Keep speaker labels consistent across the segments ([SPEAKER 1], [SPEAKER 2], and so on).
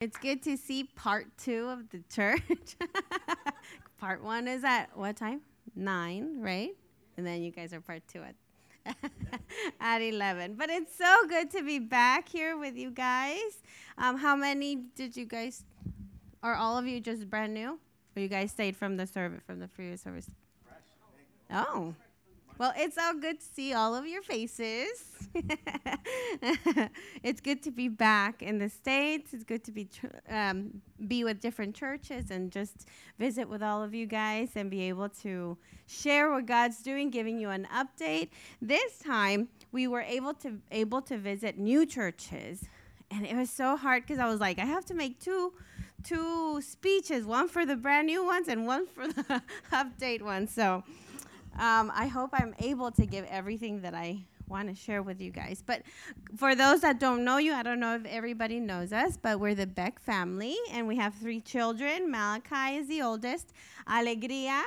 [SPEAKER 1] It's good to see part two of the church. part one is at what time? Nine, right? And then you guys are part two at, at 11. But it's so good to be back here with you guys. Um, how many did you guys, are all of you just brand new? Or you guys stayed from the service, from the previous service? Oh. Well, it's all good to see all of your faces. it's good to be back in the states. It's good to be tr- um, be with different churches and just visit with all of you guys and be able to share what God's doing, giving you an update. This time, we were able to able to visit new churches, and it was so hard because I was like, I have to make two two speeches, one for the brand new ones and one for the update ones. So. Um, I hope I'm able to give everything that I want to share with you guys. But for those that don't know you, I don't know if everybody knows us, but we're the Beck family, and we have three children. Malachi is the oldest, Alegria,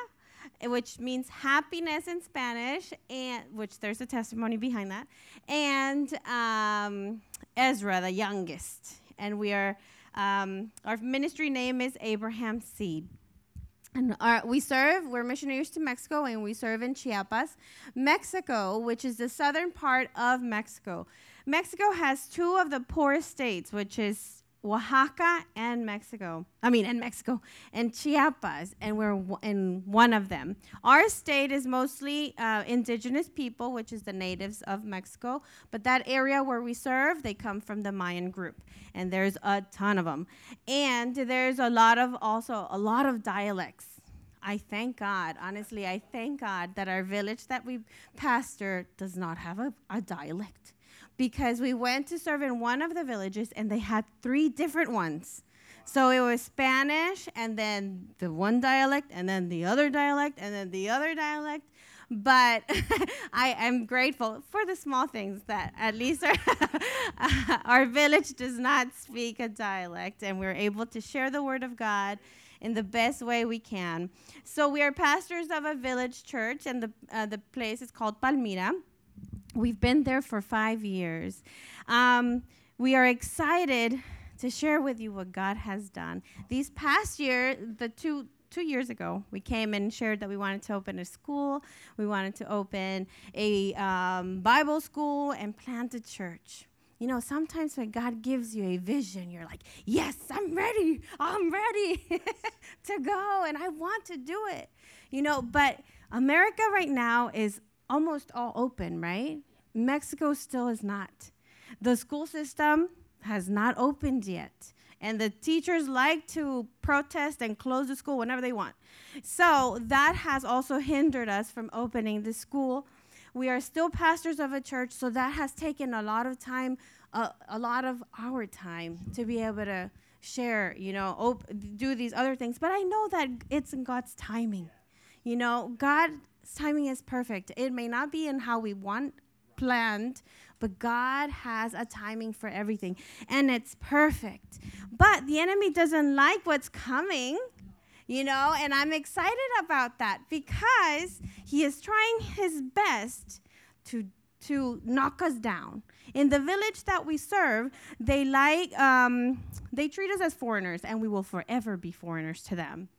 [SPEAKER 1] which means happiness in Spanish, and which there's a testimony behind that, and um, Ezra, the youngest. And we are, um, our ministry name is Abraham Seed. And our, we serve, we're missionaries to Mexico, and we serve in Chiapas, Mexico, which is the southern part of Mexico. Mexico has two of the poorest states, which is Oaxaca and Mexico. I mean, and Mexico and Chiapas, and we're w- in one of them. Our state is mostly uh, indigenous people, which is the natives of Mexico. But that area where we serve, they come from the Mayan group, and there's a ton of them. And there's a lot of also a lot of dialects. I thank God, honestly, I thank God that our village that we pastor does not have a, a dialect because we went to serve in one of the villages and they had three different ones. So it was Spanish and then the one dialect and then the other dialect and then the other dialect. But I am grateful for the small things that at least our, our village does not speak a dialect and we're able to share the word of God in the best way we can. So we are pastors of a village church and the, uh, the place is called Palmira. We've been there for five years. Um, we are excited to share with you what God has done. These past year, the two two years ago, we came and shared that we wanted to open a school, we wanted to open a um, Bible school, and plant a church. You know, sometimes when God gives you a vision, you're like, yes, I'm ready. I'm ready to go and I want to do it. You know, but America right now is almost all open, right? Mexico still is not. The school system has not opened yet. And the teachers like to protest and close the school whenever they want. So that has also hindered us from opening the school. We are still pastors of a church, so that has taken a lot of time, uh, a lot of our time to be able to share, you know, op- do these other things. But I know that it's in God's timing. You know, Timing is perfect. It may not be in how we want planned, but God has a timing for everything, and it's perfect. But the enemy doesn't like what's coming, you know, and I'm excited about that because he is trying his best to to knock us down. In the village that we serve, they like um, they treat us as foreigners, and we will forever be foreigners to them.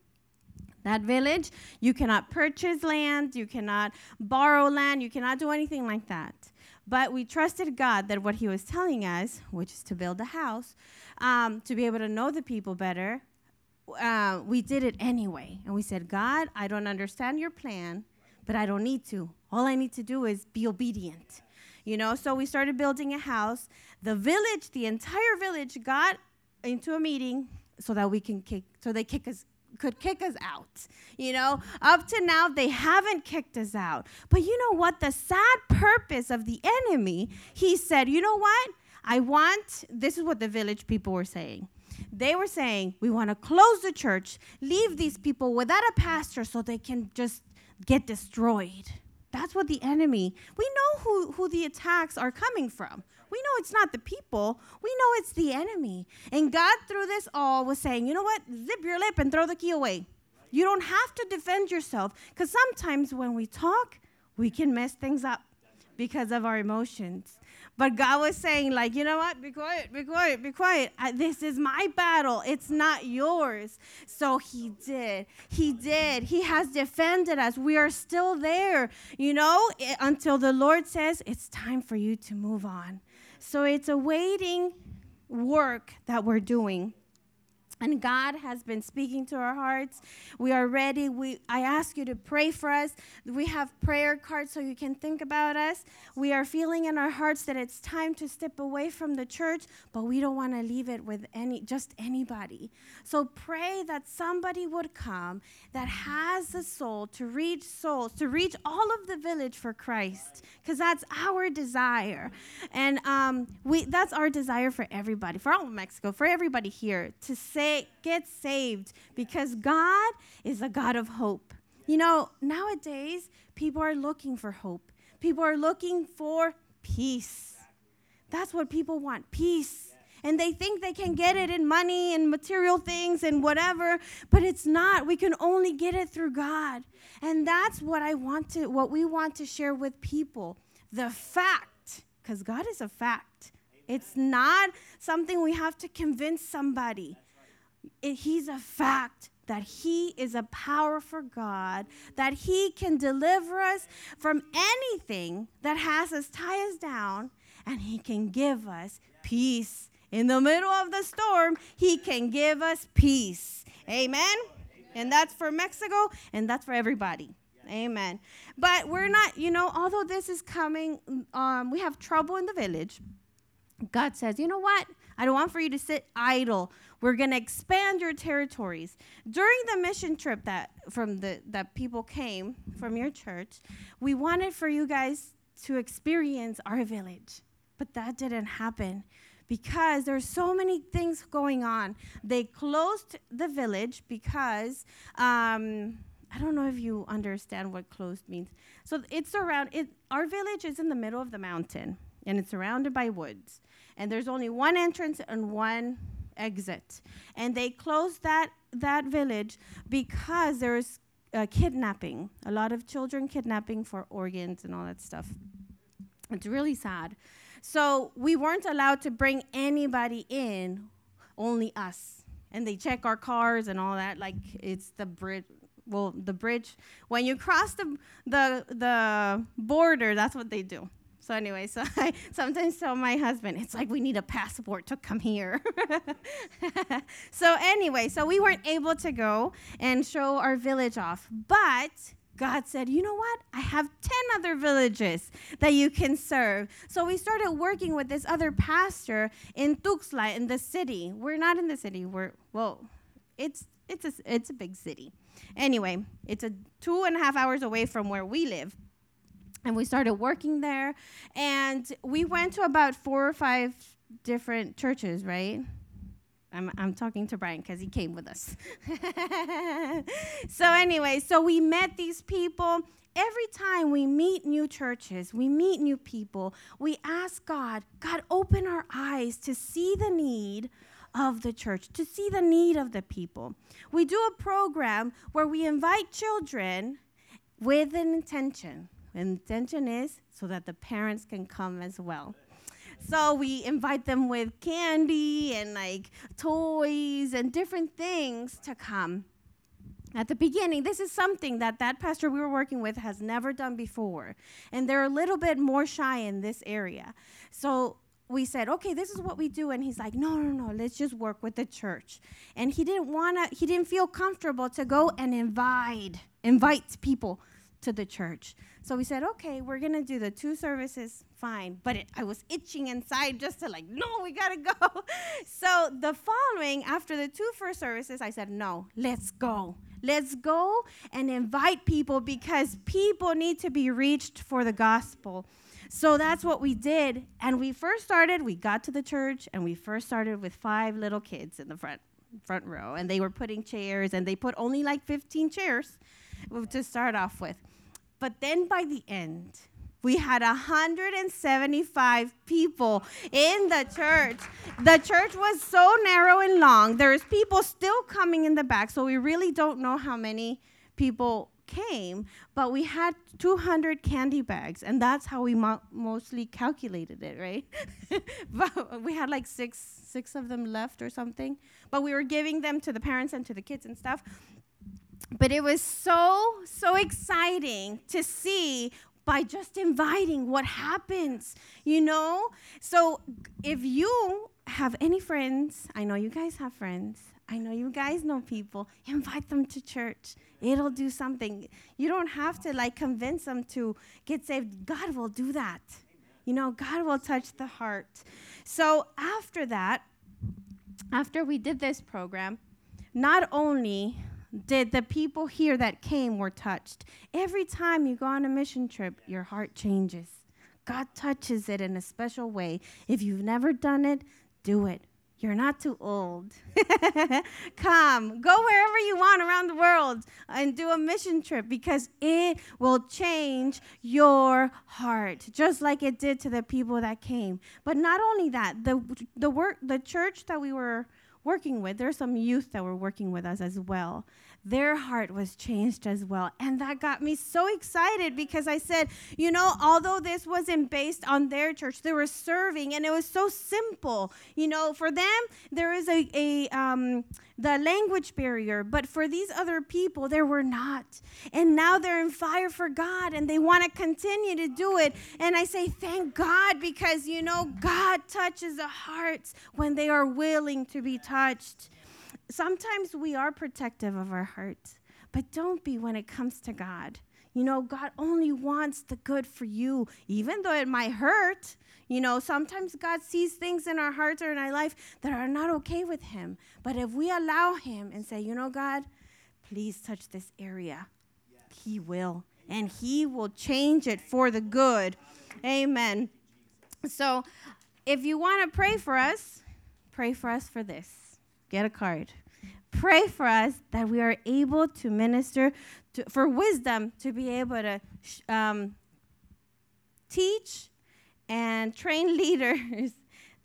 [SPEAKER 1] That village, you cannot purchase land, you cannot borrow land, you cannot do anything like that. But we trusted God that what He was telling us, which is to build a house, um, to be able to know the people better, uh, we did it anyway. And we said, God, I don't understand your plan, but I don't need to. All I need to do is be obedient. You know, so we started building a house. The village, the entire village, got into a meeting so that we can kick, so they kick us could kick us out. You know, up to now, they haven't kicked us out. But you know what? The sad purpose of the enemy, he said, you know what? I want, this is what the village people were saying. They were saying, we want to close the church, leave these people without a pastor so they can just get destroyed. That's what the enemy, we know who, who the attacks are coming from. We know it's not the people, we know it's the enemy. And God, through this all, was saying, you know what? Zip your lip and throw the key away. You don't have to defend yourself because sometimes when we talk, we can mess things up. because of our emotions. But God was saying, like, you know what? Be quiet, be quiet, be quiet. I, this is my battle. It's not yours. So he did. He did. He has defended us. We are still there, you know, it, until the Lord says it's time for you to move on. So it's a waiting work that we're doing and God has been speaking to our hearts. We are ready. We, I ask you to pray for us. We have prayer cards so you can think about us. We are feeling in our hearts that it's time to step away from the church, but we don't want to leave it with any just anybody. So pray that somebody would come that has the soul to reach souls, to reach all of the village for Christ, because that's our desire, and um, we that's our desire for everybody, for all of Mexico, for everybody here to say get saved because God is a God of hope. You know, nowadays, people are looking for hope, people are looking for peace. That's what people want peace. And they think they can get it in money and material things and whatever, but it's not. We can only get it through God. And that's what I want to, what we want to share with people. The fact, because God is a fact. It's not something we have to convince somebody it, he's a fact that he is a powerful God, that he can deliver us from anything that has us tie us down, and he can give us peace. In the middle of the storm, he can give us peace. Amen. And that's for Mexico and that's for everybody. Amen. But we're not, you know, although this is coming, um, we have trouble in the village. God says, you know what? I don't want for you to sit idle. We're going to expand your territories. During the mission trip that from the that people came from your church, we wanted for you guys to experience our village. But that didn't happen because there's so many things going on. They closed the village because um, I don't know if you understand what closed means. So it's around it. Our village is in the middle of the mountain and it's surrounded by woods and there's only one entrance and one exit. And they closed that that village because there's uh, kidnapping, a lot of children kidnapping for organs and all that stuff. It's really sad. So we weren't allowed to bring anybody in, only us. And they check our cars and all that, like it's the bridge. Well, the bridge. When you cross the the the border, that's what they do. So anyway, so I sometimes tell my husband, it's like we need a passport to come here. so anyway, so we weren't able to go and show our village off, but God said, you know what? I have 10 other villages that you can serve. So we started working with this other pastor in Tuxtla in the city. We're not in the city. We're, well, it's, it's, a, it's a big city. Anyway, it's a two and a half hours away from where we live and we started working there. And we went to about four or five different churches right? I'm, I'm talking to brian because he came with us. So anyway so we met these people. Every time we meet new churches we meet new people we ask god god open our eyes to see the need of the church, to see the need of the people. We do a program where we invite children with an intention intention is so that the parents can come as well. So we invite them with candy and like toys and different things to come. At the beginning, this is something that that pastor we were working with has never done before. And they're a little bit more shy in this area. So we said, okay, this is what we do. And he's like, no, no, no, let's just work with the church. And he didn't want to, he didn't feel comfortable to go and invite, invite people to the church. So we said, okay, we're going to do the two services, fine. But it, I was itching inside just to like, no, we got to go. so the following, after the two first services, I said, no, let's go. Let's go and invite people because people need to be reached for the gospel. So that's what we did. And we first started, we got to the church, and we first started with five little kids in the front front row and they were putting chairs and they put only like 15 chairs to start off with but then by the end, we had 175 people in the church. The church was so narrow and long. There's people still coming in the back, so we really don't know how many people came, but we had 200 candy bags, and that's how we mo- mostly calculated it, right? but we had like six six of them left or something, but we were giving them to the parents and to the kids and stuff. But it was so so exciting to see by just inviting what happens, you know? So if you have any friends, I know you guys have friends. I know you guys know people. Invite them to church. It'll do something. You don't have to like convince them to get saved. God will do that. You know, God will touch the heart. So after that, after we did this program, not only did the people here that came were touched. Every time you go on a mission trip, your heart changes. God touches it in a special way. If you've never done it, do it. You're not too old. Come, go wherever you want around the world and do a mission trip because it will change your heart, just like it did to the people that came. But not only that, the the work the church that we were working with, there's some youth that were working with us as well their heart was changed as well. And that got me so excited because I said, you know, although this wasn't based on their church, they were serving and it was so simple. You know, for them, there is a, a um, the language barrier, but for these other people, there were not. And now they're in fire for God and they want to continue to do it. And I say, thank God because, you know, God touches the hearts when they are willing to be touched sometimes we are protective of our hearts, but don't be when it comes to God. You know, God only wants the good for you, even though it might hurt. You know, sometimes God sees things in our hearts or in our life that are not okay with Him. But if we allow Him and say, you know, God, please touch this area, yes. He will. And He will change it for the good. Amen. So if you want to pray for us, pray for us for this get a card. Pray for us that we are able to minister to, for wisdom to be able to um, teach and train leaders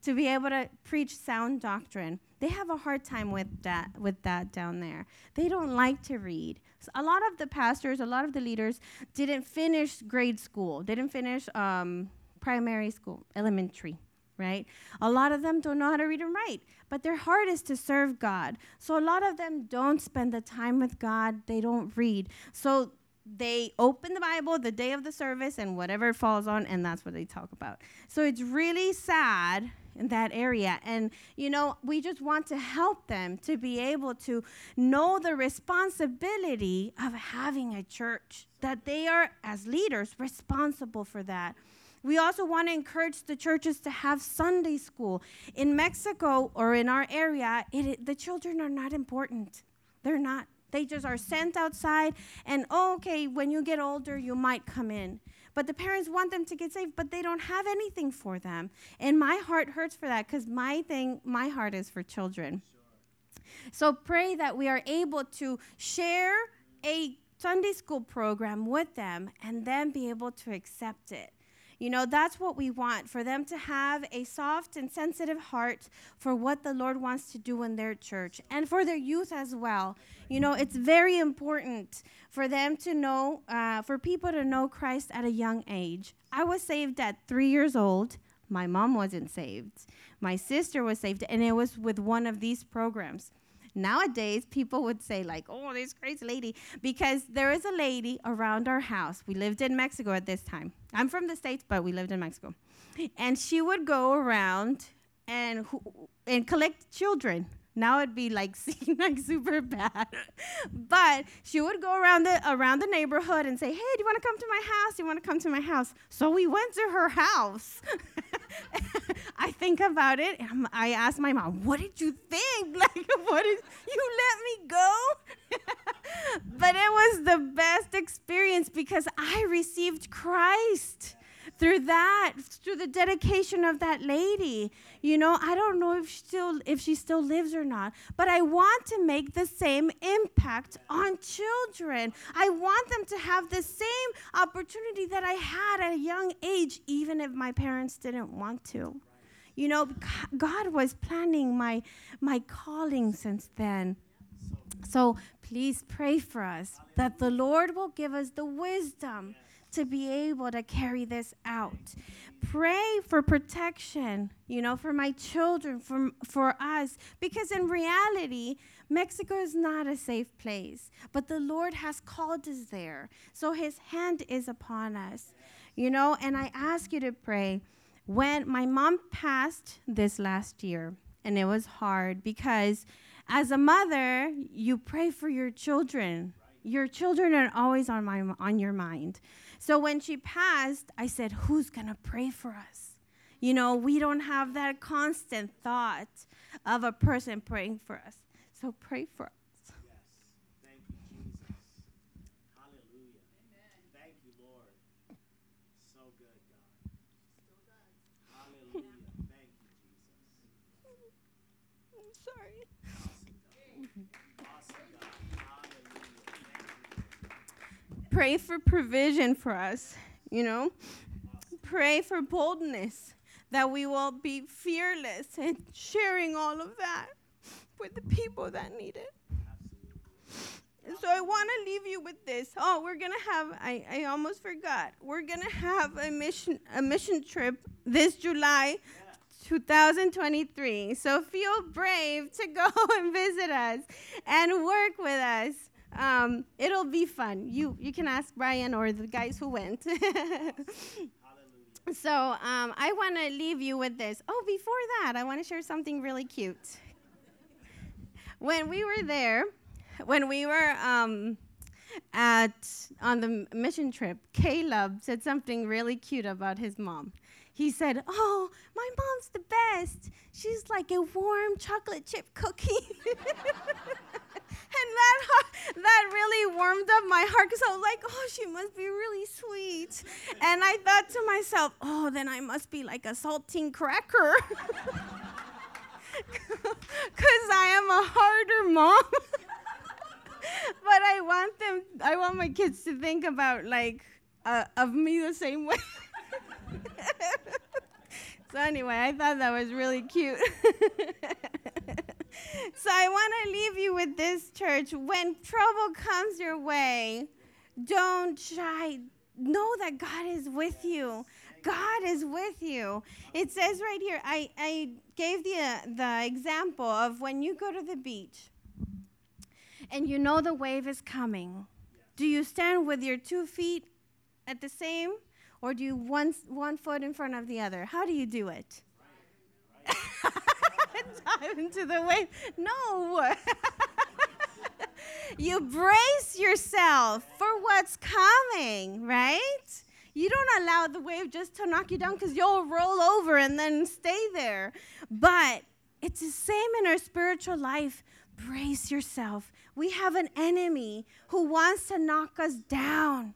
[SPEAKER 1] to be able to preach sound doctrine. They have a hard time with that with that down there. They don't like to read. So a lot of the pastors, a lot of the leaders didn't finish grade school. Didn't finish um, primary school, elementary right? A lot of them don't know how to read and write, but their heart is to serve God. So a lot of them don't spend the time with God, they don't read. So they open the Bible the day of the service and whatever it falls on, and that's what they talk about. So it's really sad in that area. And, you know, we just want to help them to be able to know the responsibility of having a church, that they are, as leaders, responsible for that. We also want to encourage the churches to have Sunday school. In Mexico or in our area, it, the children are not important. They're not. They just are sent outside, and oh, okay, when you get older, you might come in. But the parents want them to get saved, but they don't have anything for them. And my heart hurts for that because my thing, my heart is for children. So pray that we are able to share a Sunday school program with them and then be able to accept it. You know, that's what we want for them to have a soft and sensitive heart for what the Lord wants to do in their church and for their youth as well. You know, it's very important for them to know, uh, for people to know Christ at a young age. I was saved at three years old. My mom wasn't saved. My sister was saved, and it was with one of these programs. Nowadays, people would say, like, oh, this crazy lady, because there is a lady around our house. We lived in Mexico at this time. I'm from the States, but we lived in Mexico. And she would go around and, and collect children now it'd be like like super bad. but she would go around the around the neighborhood and say, "Hey, do you want to come to my house? Do you want to come to my house?" So we went to her house. I think about it. Um, I asked my mom, "What did you think? Like, what did you let me go?" but it was the best experience because I received Christ through that, through the dedication of that lady. You know, I don't know if she still if she still lives or not, but I want to make the same impact on children. I want them to have the same opportunity that I had at a young age, even if my parents didn't want to. You know, God was planning my my calling since then. So please pray for us that the Lord will give us the wisdom to be able to carry this out. Pray for protection, you know, for my children, for, for us, because in reality, Mexico is not a safe place, but the Lord has called us there. So his hand is upon us, you know, and I ask you to pray. When my mom passed this last year, and it was hard because as a mother, you pray for your children. Your children are always on my on your mind. So when she passed, I said, Who's going to pray for us? You know, we don't have that constant thought of a person praying for us. So pray for us.
[SPEAKER 2] Yes. Thank you, Jesus. Hallelujah. Amen. Thank you, Lord. So good, God. Hallelujah. Thank you, Jesus.
[SPEAKER 1] I'm sorry.
[SPEAKER 2] Awesome, God. Hallelujah. Thank you.
[SPEAKER 1] Pray for provision for us, you know? Pray for boldness that we will be fearless and sharing all of that with the people that need it. So I want to leave you with this. Oh, we're gonna have. I, I almost forgot. We're gonna have a mission a mission trip this July, 2023. So feel brave to go and visit us and work with us. Um, it'll be fun. You you can ask Brian or the guys who went. So um, I want to leave you with this. Oh, before that, I want to share something really cute. when we were there, when we were um, at on the mission trip, Caleb said something really cute about his mom. He said, "Oh, my mom's the best. She's like a warm chocolate chip cookie." and that that really warmed up my heart because I was like, "Oh, she must be really sweet." And I thought to myself, "Oh, then I must be like a saltine cracker." Cuz I am a harder mom. but I want them I want my kids to think about like uh, of me the same way. so anyway, I thought that was really cute. so I want to leave you with this church. When trouble comes your way, don't shy. Know that God is with you. God is with you. It says right here, I, I gave the, uh, the example of when you go to the beach and you know the wave is coming. Do you stand with your two feet at the same, or do you one, one foot in front of the other? How do you do it? Dive into the wave. No. you brace yourself for what's coming, right? You don't allow the wave just to knock you down because you'll roll over and then stay there. But it's the same in our spiritual life. Brace yourself. We have an enemy who wants to knock us down.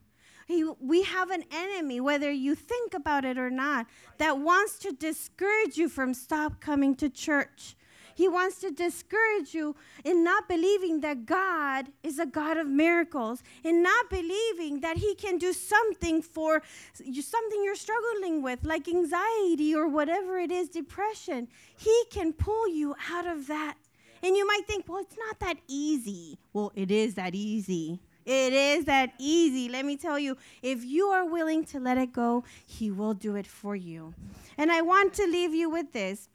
[SPEAKER 1] We have an enemy, whether you think about it or not, that wants to discourage you from stop coming to church. He wants to discourage you in not believing that God is a God of miracles, in not believing that He can do something for something you're struggling with, like anxiety or whatever it is, depression. He can pull you out of that. And you might think, well, it's not that easy. Well, it is that easy. It is that easy. Let me tell you, if you are willing to let it go, He will do it for you. And I want to leave you with this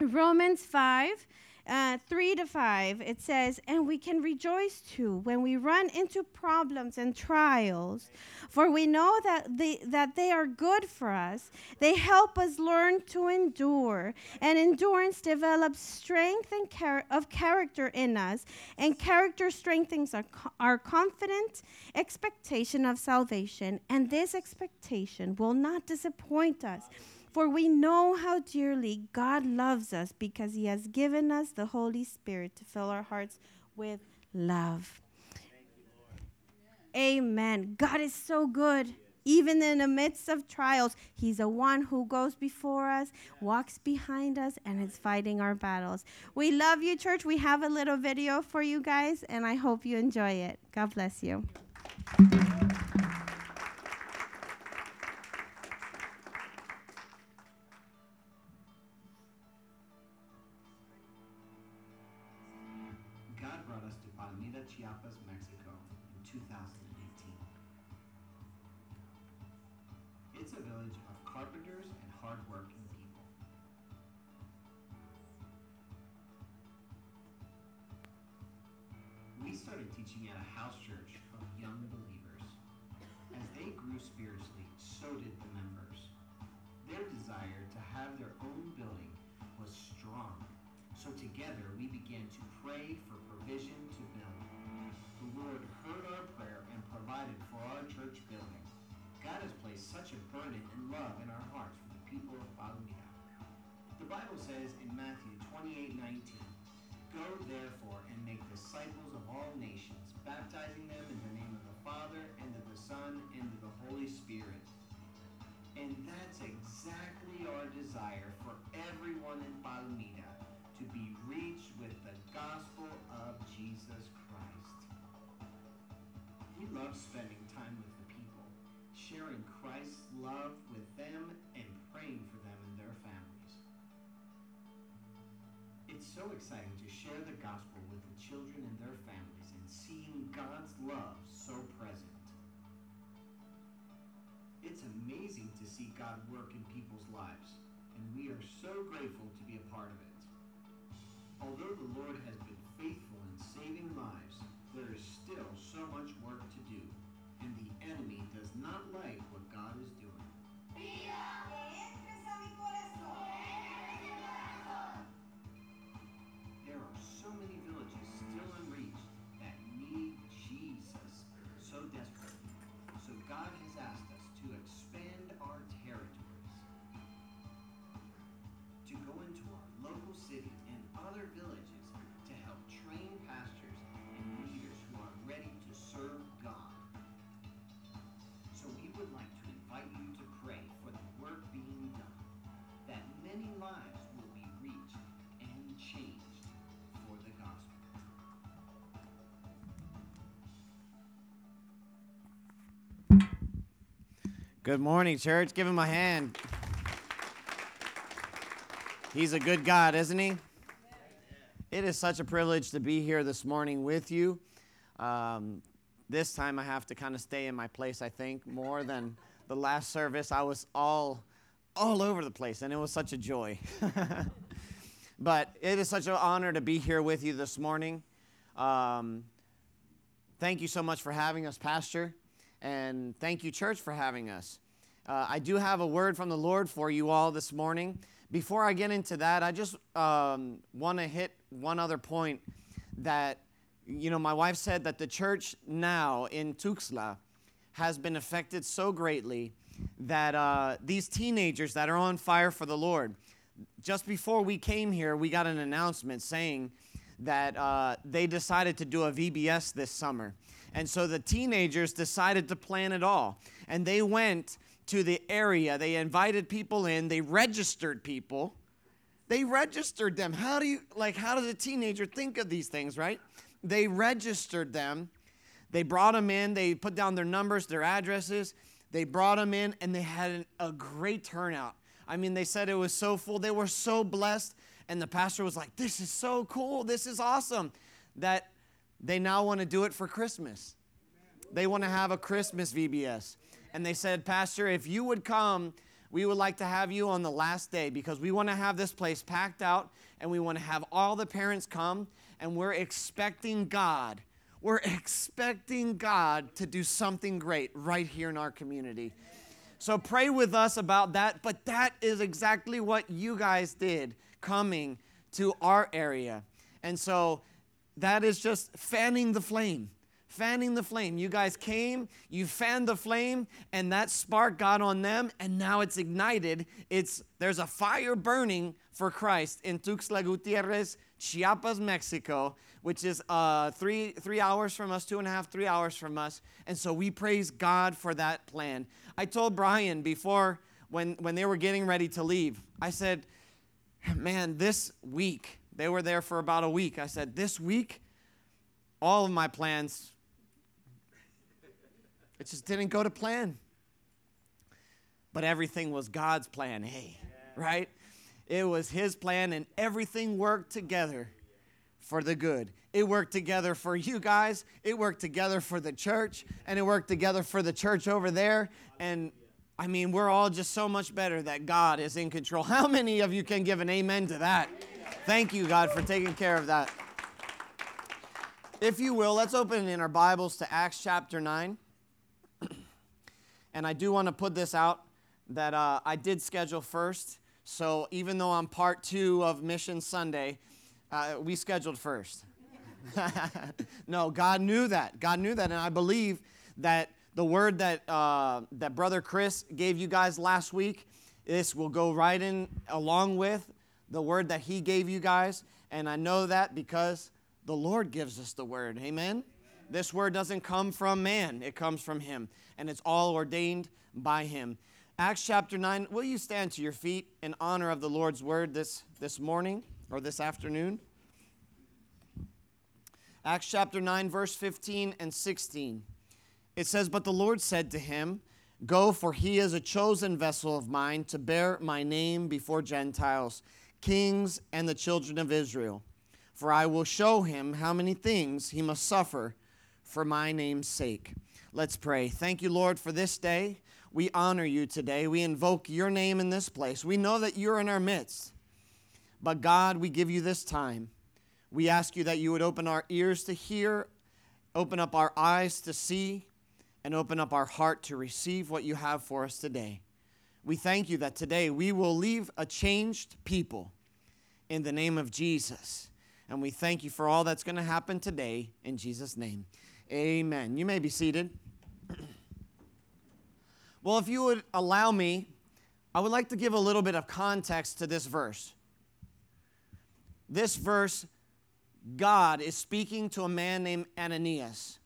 [SPEAKER 1] Romans 5. Uh, 3 to 5, it says, And we can rejoice too when we run into problems and trials, for we know that they, that they are good for us. They help us learn to endure, and endurance develops strength and char- of character in us, and character strengthens our, co- our confident expectation of salvation, and this expectation will not disappoint us. For we know how dearly God loves us because he has given us the Holy Spirit to fill our hearts with love. Amen. God is so good. Even in the midst of trials, He's the one who goes before us, walks behind us, and is fighting our battles. We love you, church. We have a little video for you guys, and I hope you enjoy it. God bless you.
[SPEAKER 3] Began to pray for provision to build. The Lord heard our prayer and provided for our church building. God has placed such a burden and love in our hearts for the people of Palmira. The Bible says in Matthew 28 19, Go therefore and make disciples of all nations, baptizing them in the name of the Father, and of the Son, and of the Holy Spirit. And that's exactly our desire for everyone in Palmira love with them, and praying for them and their families. It's so exciting to share the gospel
[SPEAKER 4] Good morning, church. Give him a hand. He's a good God, isn't he? It is such a privilege to be here this morning with you. Um, this time I have to kind of stay in my place, I think, more than the last service. I was all all over the place, and it was such a joy. but it is such an honor to be here with you this morning. Um, thank you so much for having us, Pastor. And thank you, church, for having us. Uh, I do have a word from the Lord for you all this morning. Before I get into that, I just um, want to hit one other point that, you know, my wife said that the church now in Tuxtla has been affected so greatly that uh, these teenagers that are on fire for the Lord, just before we came here, we got an announcement saying that uh, they decided to do a VBS this summer. And so the teenagers decided to plan it all. And they went to the area, they invited people in, they registered people. They registered them. How do you, like, how does a teenager think of these things, right? They registered them. They brought them in, they put down their numbers, their addresses. They brought them in, and they had an, a great turnout. I mean, they said it was so full. They were so blessed. And the pastor was like, This is so cool. This is awesome. That they now want to do it for Christmas. They want to have a Christmas VBS. And they said, Pastor, if you would come, we would like to have you on the last day because we want to have this place packed out and we want to have all the parents come and we're expecting God. We're expecting God to do something great right here in our community. So pray with us about that. But that is exactly what you guys did coming to our area. And so that is just fanning the flame. Fanning the flame. You guys came, you fanned the flame, and that spark got on them, and now it's ignited. It's there's a fire burning for Christ in Tuxtla Gutierrez, Chiapas, Mexico, which is uh, three three hours from us, two and a half, three hours from us. And so we praise God for that plan. I told Brian before when when they were getting ready to leave, I said, "Man, this week they were there for about a week." I said, "This week, all of my plans." It just didn't go to plan. But everything was God's plan, hey, right? It was His plan, and everything worked together for the good. It worked together for you guys, it worked together for the church, and it worked together for the church over there. And I mean, we're all just so much better that God is in control. How many of you can give an amen to that? Thank you, God, for taking care of that. If you will, let's open in our Bibles to Acts chapter 9. and I do want to put this out that uh, I did schedule first. So even though I'm part two of Mission Sunday, uh, we scheduled first. no, God knew that. God knew that. And I believe that the word that, uh, that Brother Chris gave you guys last week, this will go right in along with the word that he gave you guys. And I know that because the Lord gives us the word. Amen? This word doesn't come from man, it comes from him. And it's all ordained by him. Acts chapter 9, will you stand to your feet in honor of the Lord's word this, this morning or this afternoon? Acts chapter 9, verse 15 and 16. It says, But the Lord said to him, Go, for he is a chosen vessel of mine to bear my name before Gentiles, kings, and the children of Israel. For I will show him how many things he must suffer for my name's sake. Let's pray. Thank you, Lord, for this day. We honor you today. We invoke your name in this place. We know that you're in our midst. But God, we give you this time. We ask you that you would open our ears to hear, open up our eyes to see, and open up our heart to receive what you have for us today. We thank you that today we will leave a changed people in the name of Jesus. And we thank you for all that's going to happen today in Jesus' name. Amen. You may be seated. Well, if you would allow me, I would like to give a little bit of context to this verse. This verse, God is speaking to a man named Ananias.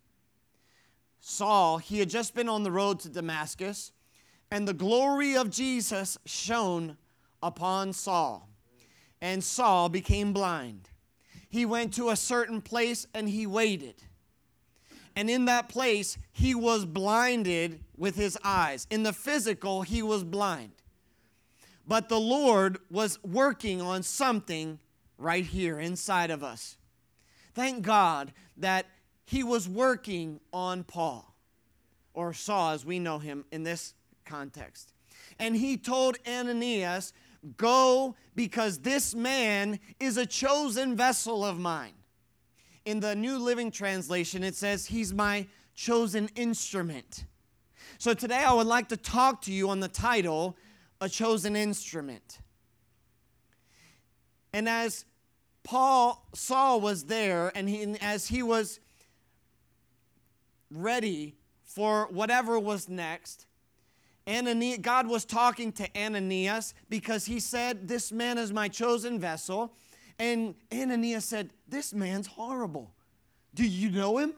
[SPEAKER 4] Saul, he had just been on the road to Damascus, and the glory of Jesus shone upon Saul. And Saul became blind. He went to a certain place and he waited. And in that place, he was blinded with his eyes. In the physical, he was blind. But the Lord was working on something right here inside of us. Thank God that he was working on Paul, or Saul as we know him in this context. And he told Ananias, Go because this man is a chosen vessel of mine in the New Living Translation, it says, He's my chosen instrument. So today I would like to talk to you on the title, A Chosen Instrument. And as Paul, Saul was there, and he, as he was ready for whatever was next, Ananias, God was talking to Ananias because he said, This man is my chosen vessel. And Ananias said, This man's horrible. Do you know him?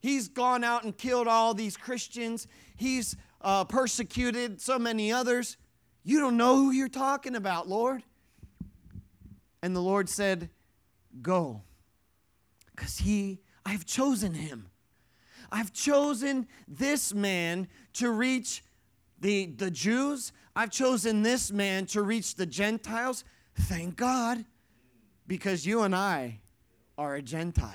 [SPEAKER 4] He's gone out and killed all these Christians, he's uh, persecuted so many others. You don't know who you're talking about, Lord. And the Lord said, Go, because he, I've chosen him. I've chosen this man to reach the, the Jews. I've chosen this man to reach the Gentiles. Thank God because you and I are a Gentile.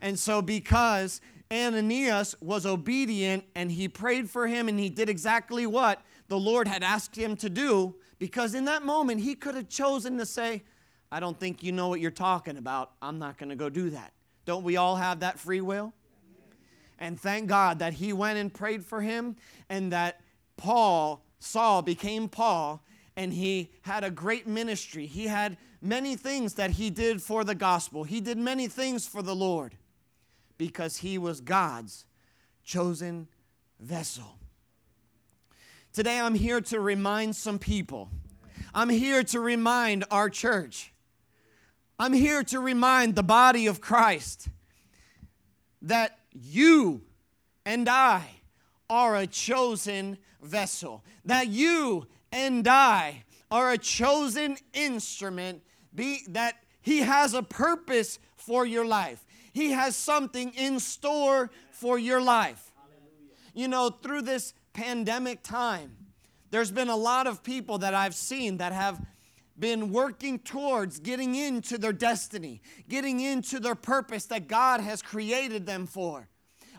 [SPEAKER 4] And so, because Ananias was obedient and he prayed for him and he did exactly what the Lord had asked him to do, because in that moment he could have chosen to say, I don't think you know what you're talking about. I'm not going to go do that. Don't we all have that free will? And thank God that he went and prayed for him and that Paul, Saul, became Paul and he had a great ministry. He had many things that he did for the gospel. He did many things for the Lord because he was God's chosen vessel. Today, I'm here to remind some people. I'm here to remind our church. I'm here to remind the body of Christ that you and I are a chosen vessel, that you and I are a chosen instrument be that he has a purpose for your life. He has something in store for your life. You know, through this pandemic time, there's been a lot of people that I've seen that have been working towards getting into their destiny, getting into their purpose that God has created them for.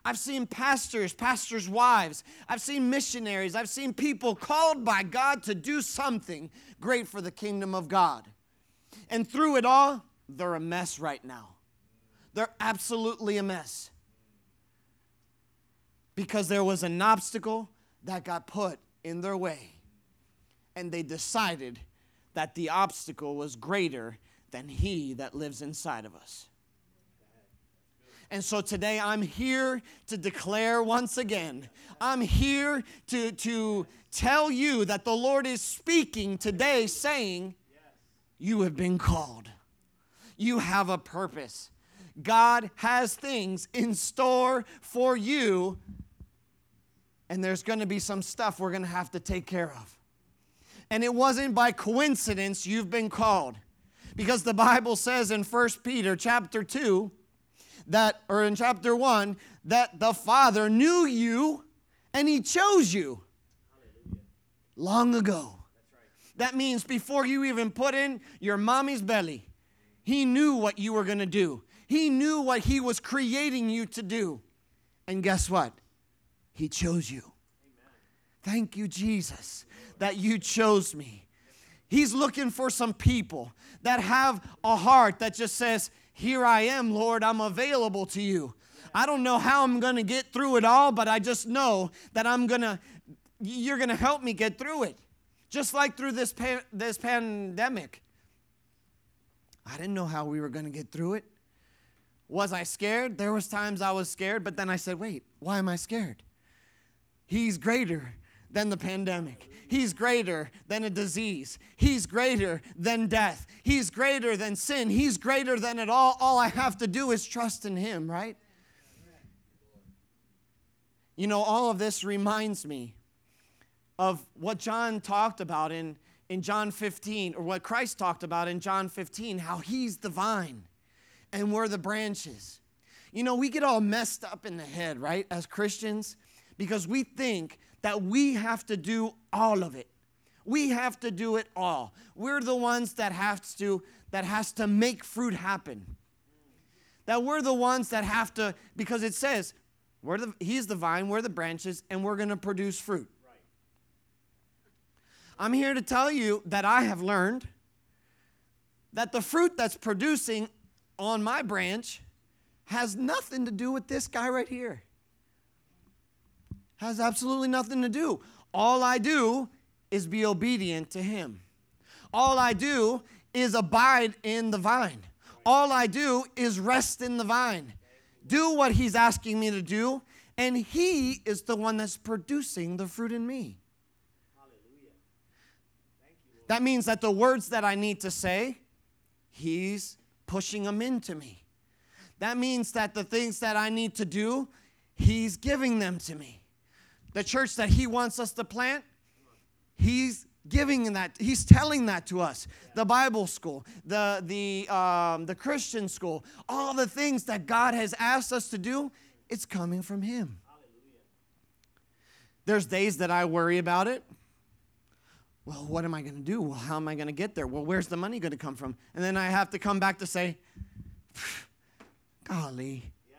[SPEAKER 4] I've seen pastors, pastors' wives, I've seen missionaries, I've seen people called by God to do something great for the kingdom of God. And through it all, they're a mess right now. They're absolutely a mess. Because there was an obstacle that got put in their way. And they decided that the obstacle was greater than he that lives inside of us. And so today I'm here to declare once again, I'm here to, to tell you that the Lord is speaking today, saying, You have been called. You have a purpose. God has things in store for you, and there's going to be some stuff we're going to have to take care of. And it wasn't by coincidence you've been called. Because the Bible says in 1 Peter chapter 2 that or in chapter 1 that the Father knew you and he chose you long ago. That means before you even put in your mommy's belly, he knew what you were going to do. He knew what he was creating you to do. And guess what? He chose you. Thank you, Jesus, that you chose me. He's looking for some people that have a heart that just says, Here I am, Lord, I'm available to you. I don't know how I'm going to get through it all, but I just know that I'm going to, you're going to help me get through it. Just like through this, this pandemic. I didn't know how we were going to get through it. Was I scared? There was times I was scared, but then I said, "Wait, why am I scared?" He's greater than the pandemic. He's greater than a disease. He's greater than death. He's greater than sin. He's greater than it all. All I have to do is trust in Him, right? You know, all of this reminds me of what John talked about in, in John 15, or what Christ talked about in John 15, how He's the vine and we're the branches. You know, we get all messed up in the head, right, as Christians, because we think that we have to do all of it. We have to do it all. We're the ones that have to that has to make fruit happen. That we're the ones that have to because it says we're the, he's the vine, we're the branches, and we're going to produce fruit.
[SPEAKER 2] Right.
[SPEAKER 4] I'm here to tell you that I have learned that the fruit that's producing on my branch has nothing to do with this guy right here. Has absolutely nothing to do. All I do is be obedient to him. All I do is abide in the vine. All I do is rest in the vine. Do what he's asking me to do, and he is the one that's producing the fruit in me.
[SPEAKER 2] Hallelujah. Thank you,
[SPEAKER 4] That means that the words that I need to say, he's pushing them into me. That means that the things that I need to do, he's giving them to me the church that he wants us to plant, he's giving that he's telling that to us. The bible school the the um, the christian school all the things that god has asked us to do it's coming from him. There's days that i worry about it. Well what am i going to do? Well how am i going to get there? Well where's the money going to come from? And then i have to come back to say golly.
[SPEAKER 2] Yeah.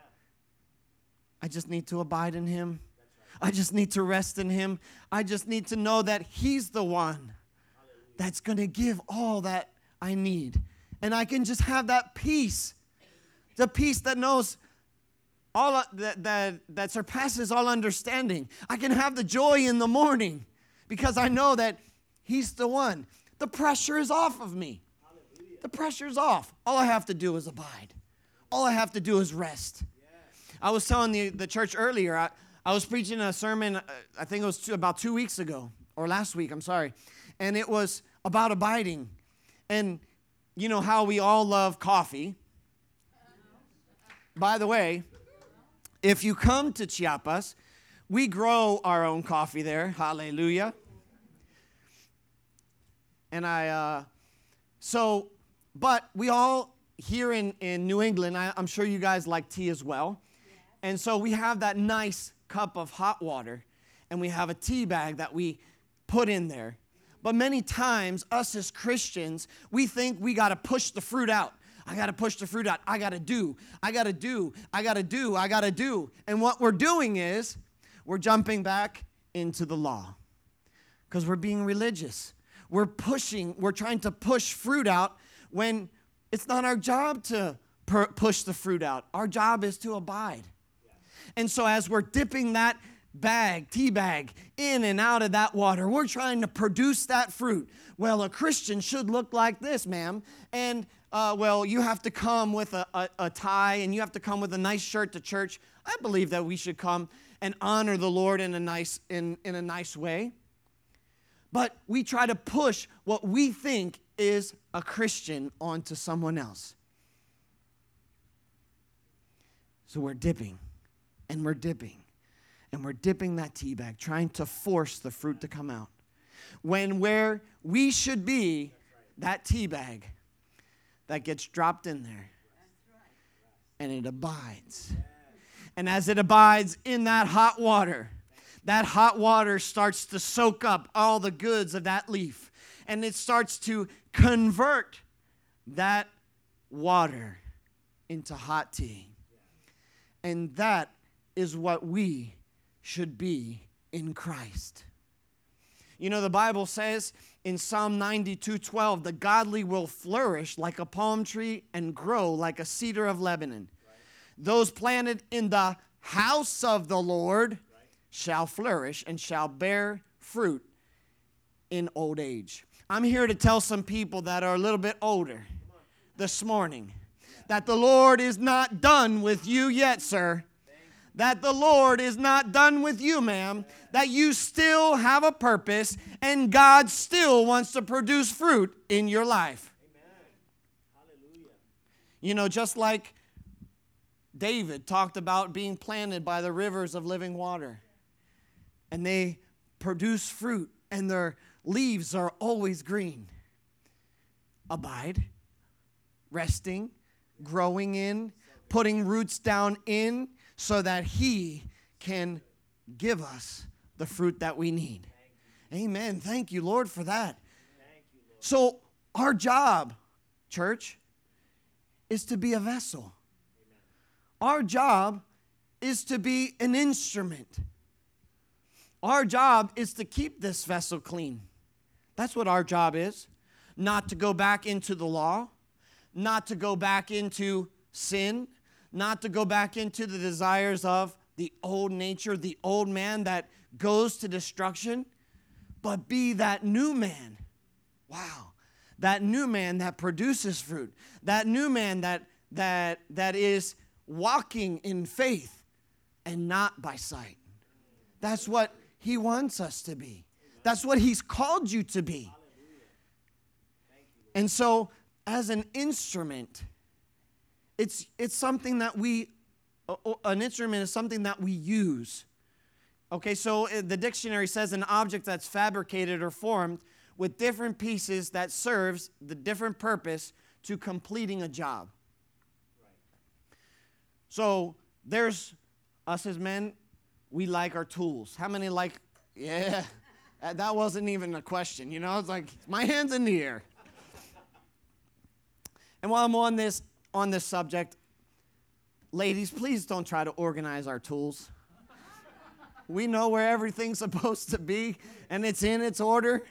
[SPEAKER 4] i just need to abide in him I just need to rest in Him. I just need to know that He's the one that's going to give all that I need. And I can just have that peace, the peace that knows all that, that, that surpasses all understanding. I can have the joy in the morning because I know that He's the one. The pressure is off of me. The pressure is off. All I have to do is abide. All I have to do is rest. I was telling the, the church earlier, I, I was preaching a sermon, uh, I think it was two, about two weeks ago, or last week, I'm sorry, and it was about abiding. And you know how we all love coffee. By the way, if you come to Chiapas, we grow our own coffee there. Hallelujah. And I, uh, so, but we all here in, in New England, I, I'm sure you guys like tea as well. And so we have that nice cup of hot water and we have a tea bag that we put in there. But many times, us as Christians, we think we got to push the fruit out. I got to push the fruit out. I got to do. I got to do. I got to do. I got to do. And what we're doing is we're jumping back into the law because we're being religious. We're pushing, we're trying to push fruit out when it's not our job to push the fruit out. Our job is to abide. And so as we're dipping that bag, tea bag, in and out of that water, we're trying to produce that fruit. Well, a Christian should look like this, ma'am. And uh, well, you have to come with a, a, a tie and you have to come with a nice shirt to church. I believe that we should come and honor the Lord in a nice, in, in a nice way. But we try to push what we think is a Christian onto someone else. So we're dipping and we're dipping and we're dipping that tea bag, trying to force the fruit to come out. When where we should be, that tea bag that gets dropped in there and it abides. And as it abides in that hot water, that hot water starts to soak up all the goods of that leaf and it starts to convert that water into hot tea. And that is what we should be in Christ. You know, the Bible says in Psalm 92 12, the godly will flourish like a palm tree and grow like a cedar of Lebanon. Right. Those planted in the house of the Lord right. shall flourish and shall bear fruit in old age. I'm here to tell some people that are a little bit older this morning that the Lord is not done with you yet, sir that the Lord is not done with you, ma'am, that you still have a purpose and God still wants to produce fruit in your life. You know, just like David talked about being planted by the rivers of living water, and they produce fruit, and their leaves are always green. Abide, resting, growing in, putting roots down in so that He can give us the fruit that we need. Amen. Thank you, Lord, for that. So, our job, church, is to be a vessel. Our job is to be an instrument. Our job is to keep this vessel clean. That's what our job is. Not to go back into the law, not to go back into sin, not to go back into the desires of the old nature, the old man that goes to destruction, but be that new man. Wow. That new man that produces fruit. That new man that that that is walking in faith and not by sight. That's what he wants us to be. That's what he's called you to be. And so as an instrument it's, it's something that we, an instrument is something that we use. Okay, so uh, the dictionary says an object that's fabricated or formed with different pieces that serves the different purpose to completing a job. So there's us as men, we like our tools. How many like, yeah, that wasn't even a question, you know? It's like, my hand's in the air. And while I'm on this, on this subject, ladies, please don't try to organize our tools. We know where everything's supposed to be and it's in its order.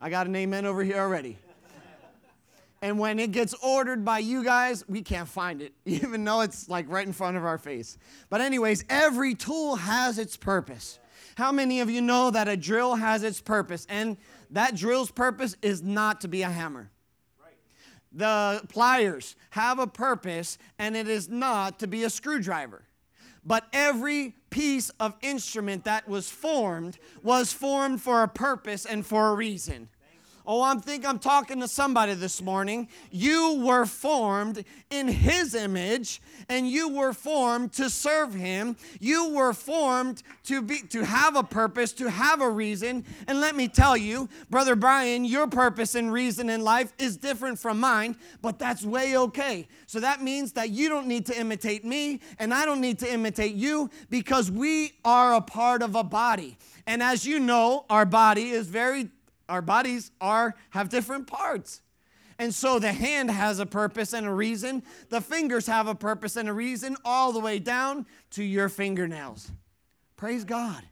[SPEAKER 4] I got an amen over here already. And when it gets ordered by you guys, we can't find it, even though it's like right in front of our face. But, anyways, every tool has its purpose. How many of you know that a drill has its purpose? And that drill's purpose is not to be a hammer the pliers have a purpose, and it is not to be a screwdriver. But every piece of instrument that was formed was formed for a purpose and for a reason. Oh, I think I'm talking to somebody this morning. You were formed in His image, and you were formed to serve Him. You were formed to be to have a purpose, to have a reason. And let me tell you, brother Brian, your purpose and reason in life is different from mine, but that's way okay. So that means that you don't need to imitate me, and I don't need to imitate you, because we are a part of a body. And as you know, our body is very our bodies are have different parts. And so the hand has a purpose and a reason. The fingers have a purpose and a reason, all the way down to your fingernails. Praise God.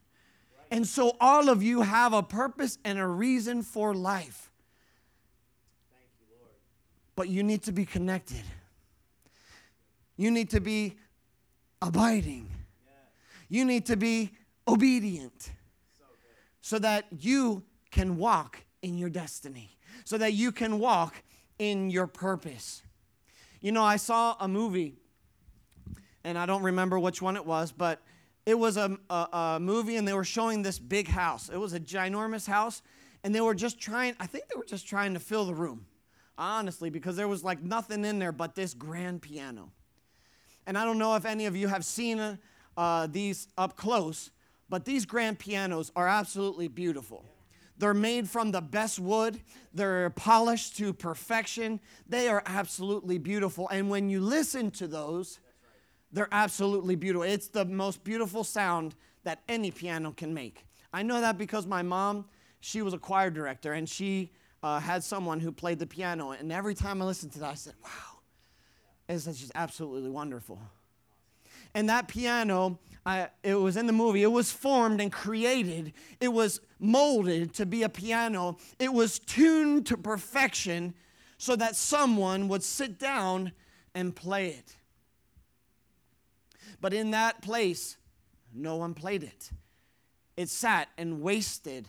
[SPEAKER 4] And so all of you have a purpose and a reason for life. But you need to be connected. You need to be abiding. You need to be obedient so that you can walk in your destiny, so that you can walk in your purpose. You know, I saw a movie, and I don't remember which one it was, but it was a, a, a, movie, and they were showing this big house. It was a ginormous house, and they were just trying, I think they were just trying to fill the room, honestly, because there was like nothing in there but this grand piano. And I don't know if any of you have seen uh, these up close, but these grand pianos are absolutely beautiful. They're made from the best wood. They're polished to perfection. They are absolutely beautiful. And when you listen to those, they're absolutely beautiful. It's the most beautiful sound that any piano can make. I know that because my mom, she was a choir director and she uh, had someone who played the piano. And every time I listened to that, I said, wow, it's just absolutely wonderful. And that piano I, it was in the movie. It was formed and created. It was molded to be a piano. It was tuned to perfection so that someone would sit down and play it. But in that place, no one played it. It sat and wasted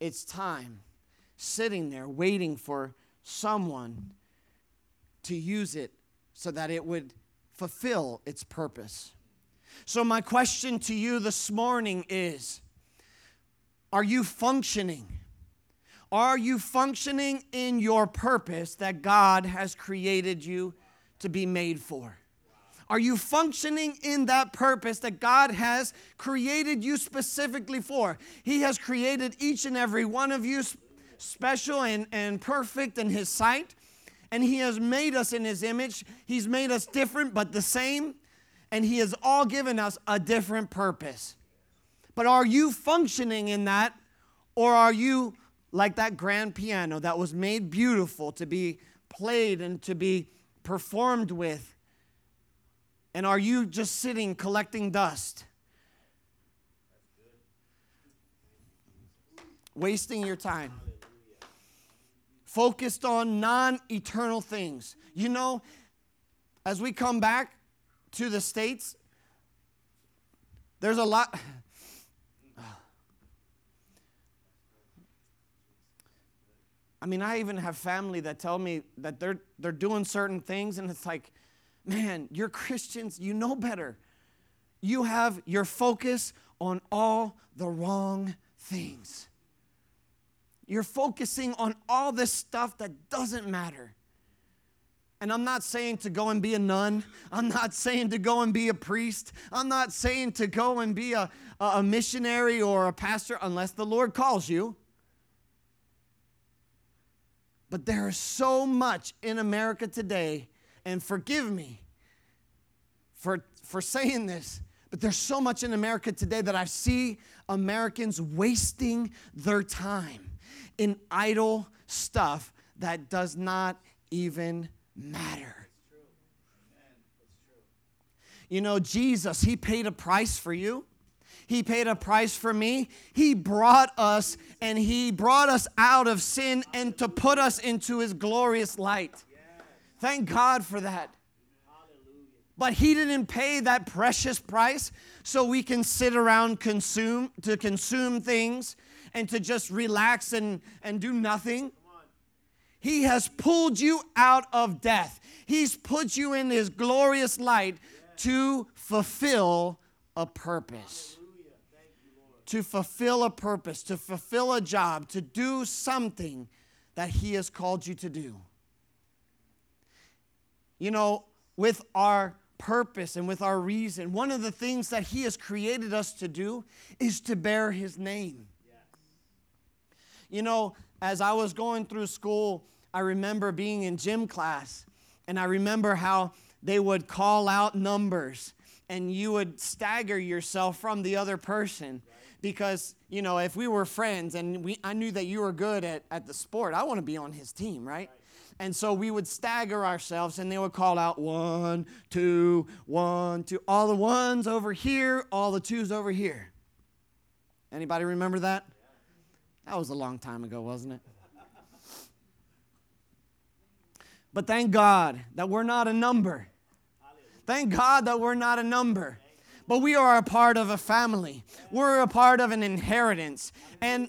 [SPEAKER 4] its time sitting there waiting for someone to use it so that it would fulfill its purpose. So, my question to you this morning is Are you functioning? Are you functioning in your purpose that God has created you to be made for? Are you functioning in that purpose that God has created you specifically for? He has created each and every one of you special and, and perfect in His sight, and He has made us in His image. He's made us different but the same and He has all given us a different purpose. But are you functioning in that, or are you like that grand piano that was made beautiful to be played and to be performed with? And are you just sitting collecting dust? Wasting your time. Focused on non eternal things. You know, as we come back, to the States, there's a lot. I mean, I even have family that tell me that they're, they're doing certain things, and it's like, man, you're Christians, you know better. You have your focus on all the wrong things. You're focusing on all this stuff that doesn't matter. And I'm not saying to go and be a nun. I'm not saying to go and be a priest. I'm not saying to go and be a, a missionary or a pastor unless the Lord calls you. But there is so much in America today, and forgive me for, for saying this, but there's so much in America today that I see Americans wasting their time in idle stuff that does not even matter. You know, Jesus, He paid a price for you. He paid a price for me. He brought us and He brought us out of sin and to put us into His glorious light. Thank God for that. But He didn't pay that precious price so we can sit around consume to consume things and to just relax and, and do nothing. He has pulled you out of death. He's put you in His glorious light to fulfill a purpose. To fulfill a purpose, to fulfill a job, to do something that He has called you to do. You know, with our purpose and with our reason, one of the things that He has created us to do is to bear His name. You know, as I was going through school, I remember being in gym class, and I remember how they would call out numbers, and you would stagger yourself from the other person because you know if we were friends and we I knew that you were good at, at the sport, I want to be on his team, right? And so we would stagger ourselves and they would call out one, two, one, two. All the ones over here, all the twos over here. Anybody remember that? That was a long time ago, wasn't it? But thank God that we're not a number. Thank God that we're not a number. But we are a part of a family. We're a part of an inheritance. And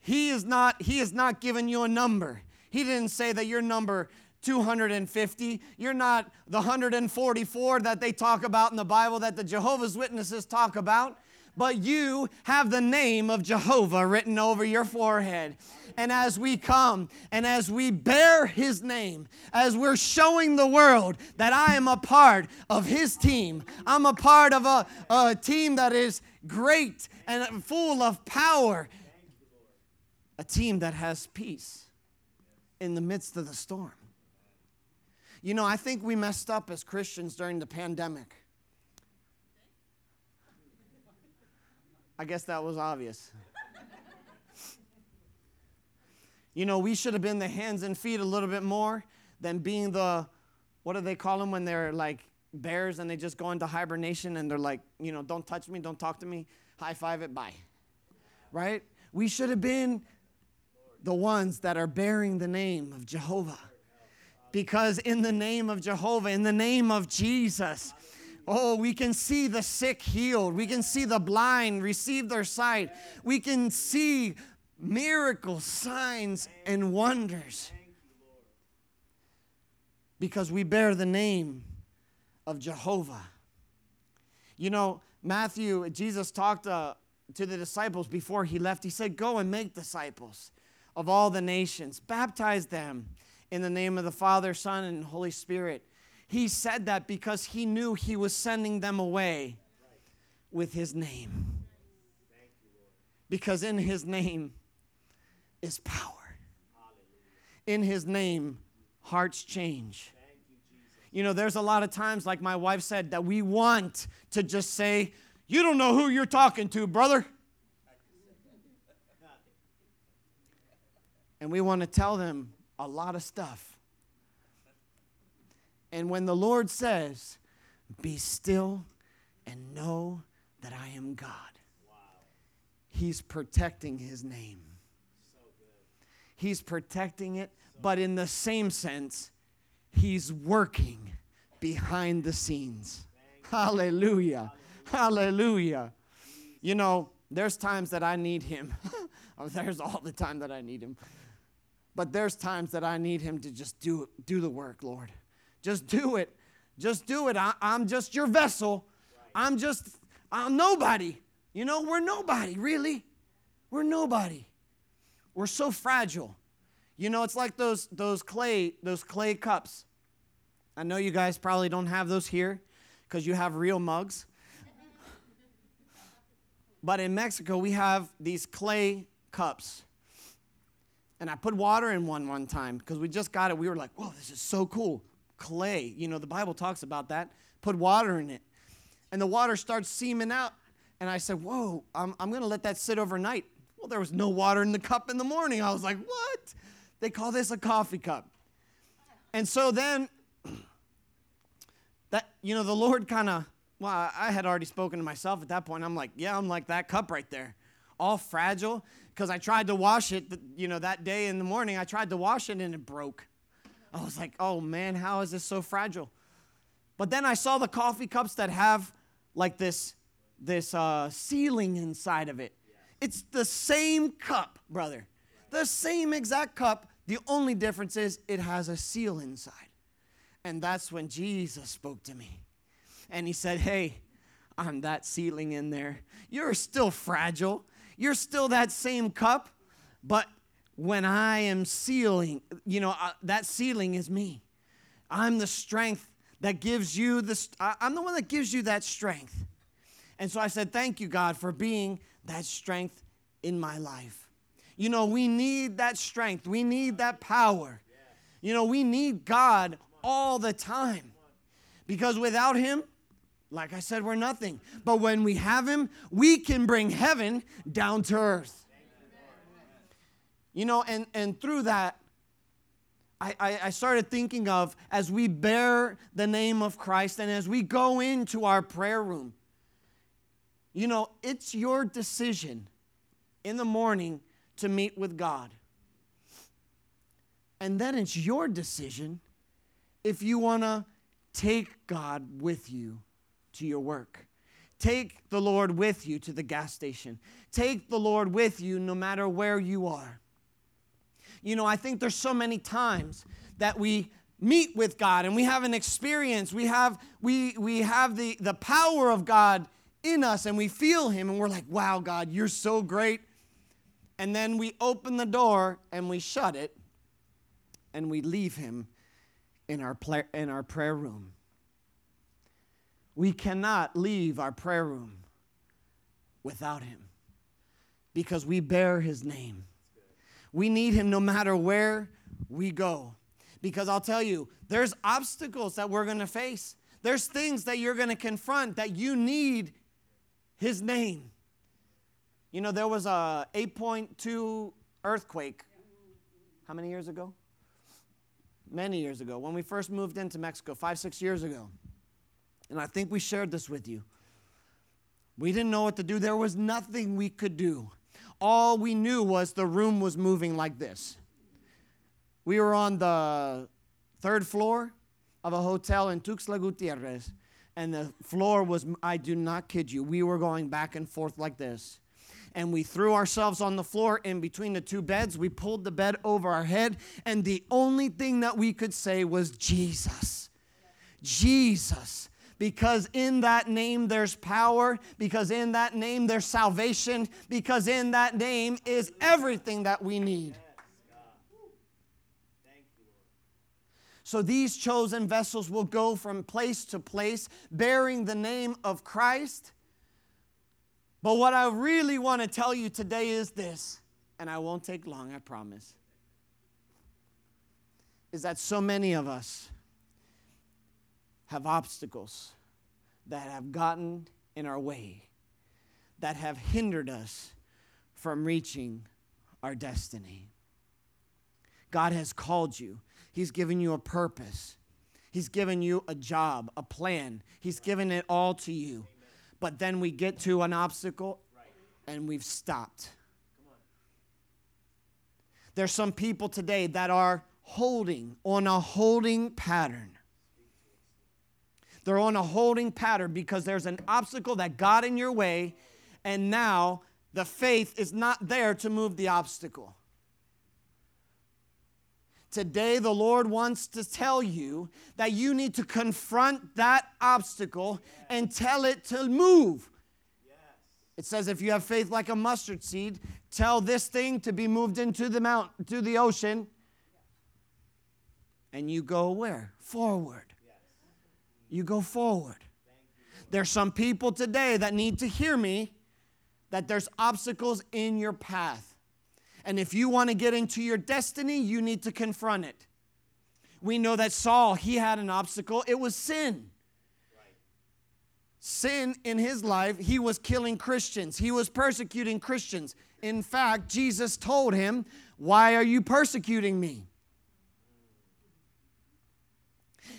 [SPEAKER 4] he is not he is not giving you a number. He didn't say that you're number 250. You're not the 144 that they talk about in the Bible that the Jehovah's Witnesses talk about but you have the name of Jehovah written over your forehead. And as we come and as we bear his name, as we're showing the world that I am a part of his team, I'm a part of a, a team that is great and full of power, a team that has peace in the midst of the storm. You know, I think we messed up as Christians during the pandemic. I guess that was obvious. you know, we should have been the hands and feet a little bit more than being the, what do they call them when they're like bears and they just go into hibernation and they're like, you know, don't touch me, don't talk to me, high five it, bye. Right? We should have been the ones that are bearing the name of Jehovah. Because in the name of Jehovah, in the name of Jesus, Oh, we can see the sick healed. We can see the blind receive their sight. We can see miracles, signs, and wonders. Because we bear the name of Jehovah. You know, Matthew, Jesus talked uh, to the disciples before he left. He said, Go and make disciples of all the nations, baptize them in the name of the Father, Son, and Holy Spirit he said that because he knew he was sending them away with his name. Because in his name is power. In his name, hearts change. You know, there's a lot of times, like my wife said, that we want to just say, You don't know who you're talking to, brother. And we want to tell them a lot of stuff. And when the Lord says, Be still and know that I am God, wow. He's protecting His name. So he's protecting it, so but in the same sense, He's working behind the scenes. Hallelujah. Hallelujah. You know, there's times that I need Him. Oh, there's all the time that I need Him. But there's times that I need Him to just do, do the work, Lord. Just do it. Just do it. I, am just your vessel. I'm just, I'm nobody. You know, we're nobody, really. We're nobody. We're so fragile. You know, it's like those those clay those clay cups. I know you guys probably don't have those here because you have real mugs. but in Mexico, we have these clay cups. And I put water in one one time because we just got it. We were like, whoa, this is so cool clay. You know, the Bible talks about that. Put water in it. And the water starts seeming out. And I said, Whoa, I'm, I'm going to let that sit overnight. Well, there was no water in the cup in the morning. I was like, What? They call this a coffee cup. And so then, that, you know, the Lord kind of, well, I had already spoken to myself at that point. I'm like, Yeah, I'm like that cup right there, all fragile. Because I tried to wash it, you know, that day in the morning, I tried to wash it and it broke. I was like, oh man, how is this so fragile? But then I saw the coffee cups that have like this, this uh, sealing inside of it. It's the same cup, brother. The same exact cup. The only difference is it has a seal inside. And that's when Jesus spoke to me. And he said, Hey, on that sealing in there, you're still fragile. You're still that same cup, but when I am sealing, you know, uh, that sealing is me. I'm the strength that gives you the, I'm the one that gives you that strength. And so I said, Thank you, God, for being that strength in my life. You know, we need that strength, we need that power. You know, we need God all the time because without Him, Like I said, we're nothing. But when we have Him, we can bring heaven down to earth. You know, and, and through that, I, I, I started thinking of as we bear the name of Christ and as we go into our prayer room, you know, it's your decision in the morning to meet with God. And then it's your decision if you want to take God with you to your work. Take the Lord with you to the gas station. Take the Lord with you no matter where you are. You know, I think there's so many times that we meet with God and we have an experience. We have we we have the the power of God in us and we feel him and we're like, "Wow, God, you're so great." And then we open the door and we shut it and we leave him in our, play, in our prayer room. We cannot leave our prayer room without him because we bear his name. We need him no matter where we go. Because I'll tell you, there's obstacles that we're going to face. There's things that you're going to confront that you need his name. You know, there was a 8.2 earthquake. How many years ago? Many years ago, when we first moved into Mexico, five, six years ago. And I think we shared this with you. We didn't know what to do. There was nothing we could do. All we knew was the room was moving like this. We were on the third floor of a hotel in Tuxtla Gutierrez, and the floor was, I do not kid you, we were going back and forth like this. And we threw ourselves on the floor in between the two beds. We pulled the bed over our head, and the only thing that we could say was, Jesus. Jesus because in that name there's power, because in that name there's salvation, because in that name is everything that we need. So these chosen vessels will go from place to place bearing the name of Christ. But what I really want to tell you today is this, and I won't take long, I promise, is that so many of us have obstacles that have gotten in our way, that have hindered us from reaching our destiny. God has called you, He's given you a purpose, He's given you a job, a plan, He's given it all to you. But then we get to an obstacle and we've stopped. There's some people today that are holding on a holding pattern. They're on a holding pattern because there's an obstacle that got in your way, and now the faith is not there to move the obstacle. Today, the Lord wants to tell you that you need to confront that obstacle and tell it to move. It says, if you have faith like a mustard seed, tell this thing to be moved into the mount, to the ocean, and you go where? Forward. You go forward. There's some people today that need to hear me that there's obstacles in your path. And if you want to get into your destiny, you need to confront it. We know that Saul, he had an obstacle, it was sin. Sin in his life, he was killing Christians, he was persecuting Christians. In fact, Jesus told him, Why are you persecuting me?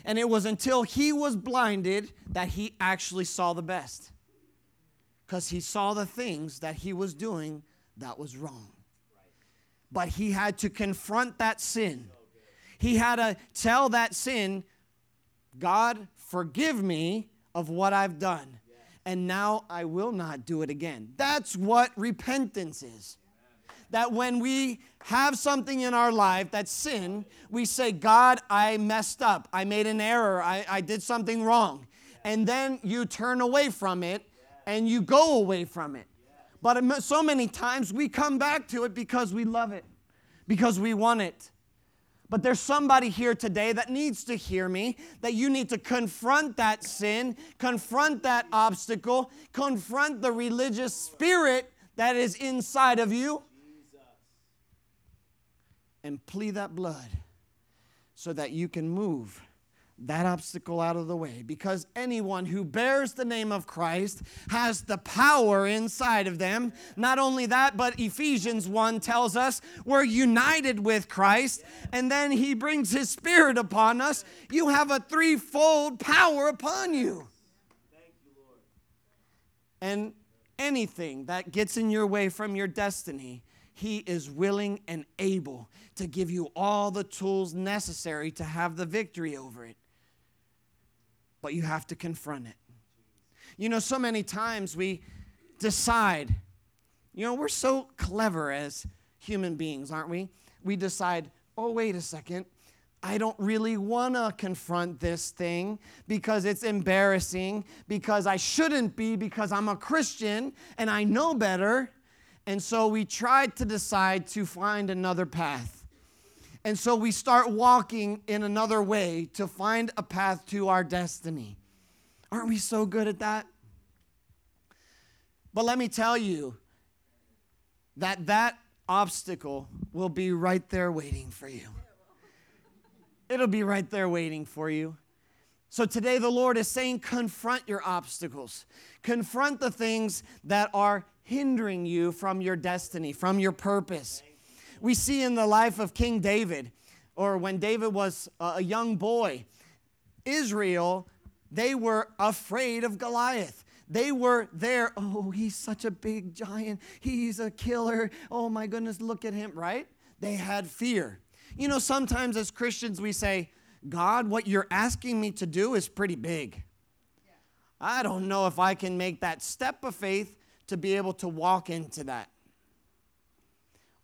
[SPEAKER 4] And it was until he was blinded that he actually saw the best. Because he saw the things that he was doing that was wrong but he had to confront that sin. He had to tell that sin, God, forgive me of what I've done. And now I will not do it again. That's what repentance is. That when we have something in our life that's sin, we say, God, I messed up. I made an error. I, I did something wrong. And then you turn away from it and you go away from it. But so many times we come back to it because we love it, because we want it. But there's somebody here today that needs to hear me that you need to confront that sin, confront that obstacle, confront the religious spirit that is inside of you, and plead that blood so that you can move that obstacle out of the way because anyone who bears the name of Christ has the power inside of them. Not only that, but Ephesians 1 tells us we're united with Christ and then he brings his spirit upon us. You have a threefold power upon you. And anything that gets in your way from your destiny, he is willing and able to give you all the tools necessary to have the victory over it but you have to confront it. You know, so many times we decide, you know, we're so clever as human beings, aren't we? We decide, oh, wait a second. I don't really want to confront this thing because it's embarrassing, because I shouldn't be, because I'm a Christian and I know better. And so we tried to decide to find another path. And so we start walking in another way to find a path to our destiny. Aren't we so good at that? But let me tell you that that obstacle will be right there waiting for you. It'll be right there waiting for you. So today, the Lord is saying, confront your obstacles, confront the things that are hindering you from your destiny, from your purpose we see in the life of King David, or when David was a young boy, Israel, they were afraid of Goliath. They were there, oh, he's such a big giant. He's a killer. Oh my goodness, look at him, right? They had fear. You know, sometimes as Christians we say, God, what you're asking me to do is pretty big. I don't know if I can make that step of faith to be able to walk into that.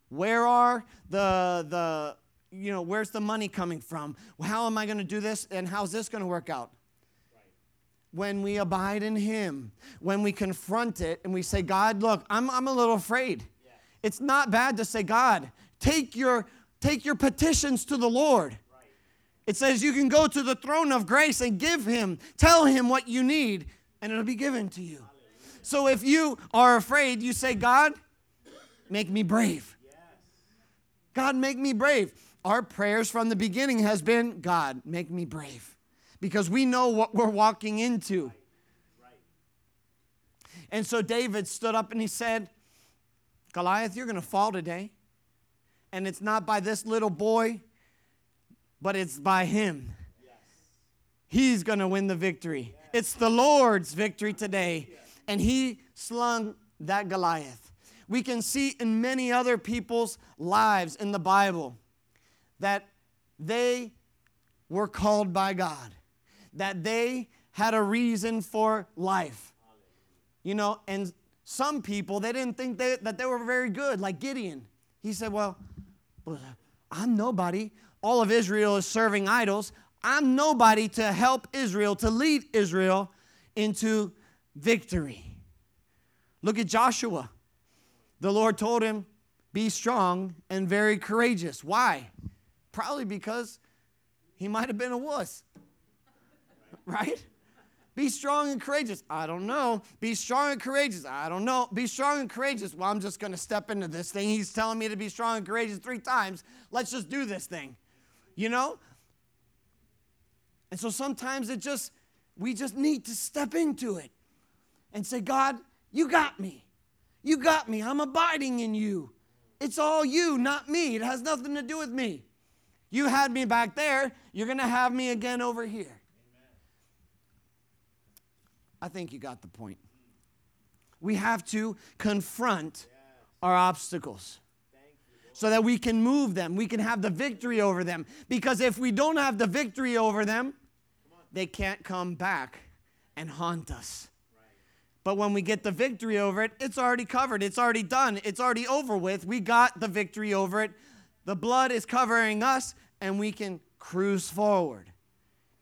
[SPEAKER 4] Where are the, the you know, where's the money coming from? How am I going to do this? And how's this going to work out? When we abide in Him, when we confront it and we say, God, look, I'm, I'm a little afraid. Yeah. It's not bad to say, God, take your, take your petitions to the Lord. Right. It says you can go to the throne of grace and give Him, tell Him what you need, and it'll be given to you. So if you are afraid, you say, God, make me brave. God, make me brave. Our prayers from the beginning has been, God, make me brave. Because we know what we're walking into. And so David stood up and he said, Goliath, you're going to fall today. And it's not by this little boy, but it's by him. Yes. He's going to win the victory. Yes. It's the Lord's victory today. Yes. And he slung that Goliath we can see in many other people's lives in the Bible that they were called by God, that they had a reason for life. You know, and some people, they didn't think they, that they were very good, like Gideon. He said, Well, I'm nobody. All of Israel is serving idols. I'm nobody to help Israel, to lead Israel into victory. Look at Joshua the Lord told him, Be strong and very courageous. Why? Probably because he might have been a wuss. Right? Be strong and courageous. I don't know. Be strong and courageous. I don't know. Be strong and courageous. Well, I'm just going to step into this thing. He's telling me to be strong and courageous three times. Let's just do this thing. You know? And so sometimes it just, we just need to step into it and say, God, you got me. You got me. I'm abiding in you. It's all you, not me. It has nothing to do with me. You had me back there. You're going to have me again over here. Amen. I think you got the point. We have to confront our obstacles so that we can move them. We can have the victory over them. Because if we don't have the victory over them, they can't come back and haunt us. But when we get the victory over it, it's already covered. It's already done. It's already over with. We got the victory over it. The blood is covering us, and we can cruise forward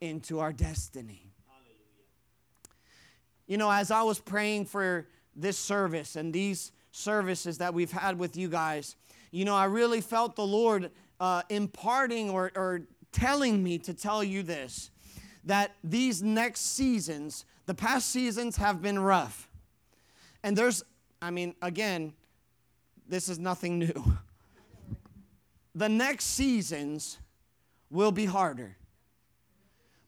[SPEAKER 4] into our destiny. You know, as I was praying for this service and these services that we've had with you guys, you know, I really felt the Lord uh, imparting or, or telling me to tell you this that these next seasons the past seasons have been rough. And there's, I mean, again, this is nothing new. The next seasons will be harder.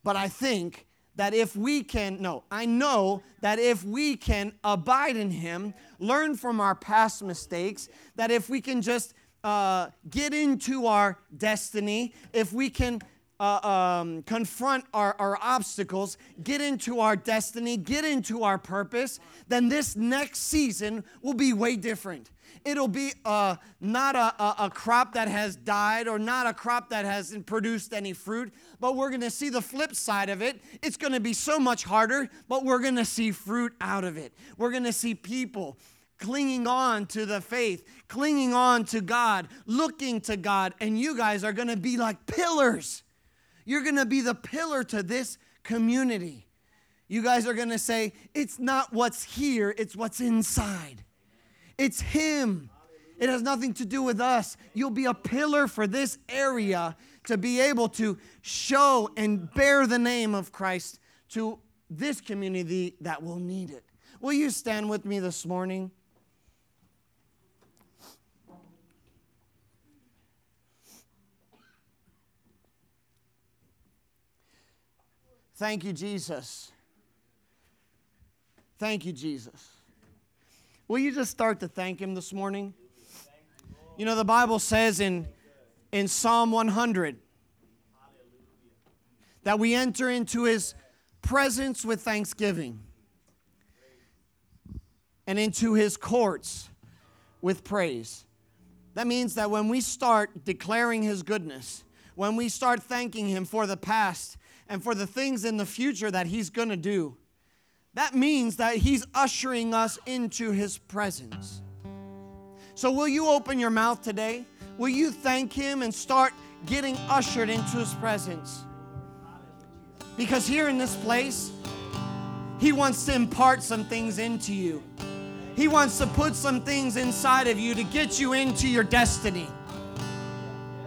[SPEAKER 4] But I think that if we can, no, I know that if we can abide in Him, learn from our past mistakes, that if we can just uh, get into our destiny, if we can uh, um, confront our, our obstacles, get into our destiny, get into our purpose, then this next season will be way different. It'll be uh, not a, a, a crop that has died or not a crop that hasn't produced any fruit, but we're going to see the flip side of it. It's going to be so much harder, but we're going to see fruit out of it. We're going to see people clinging on to the faith, clinging on to God, looking to God, and you guys are going to be like pillars. You're going to be the pillar to this community. You guys are going to say, it's not what's here, it's what's inside. It's Him. It has nothing to do with us. You'll be a pillar for this area to be able to show and bear the name of Christ to this community that will need it. Will you stand with me this morning? Thank you, Jesus. Thank you, Jesus. Will you just start to thank Him this morning? You know, the Bible says in, in Psalm 100 that we enter into His presence with thanksgiving and into His courts with praise. That means that when we start declaring His goodness, when we start thanking Him for the past and for the things in the future that He's going to do, that means that He's ushering us into His presence. So, will you open your mouth today? Will you thank Him and start getting ushered into His presence? Because here in this place, He wants to impart some things into you. He wants to put some things inside of you to get you into your destiny.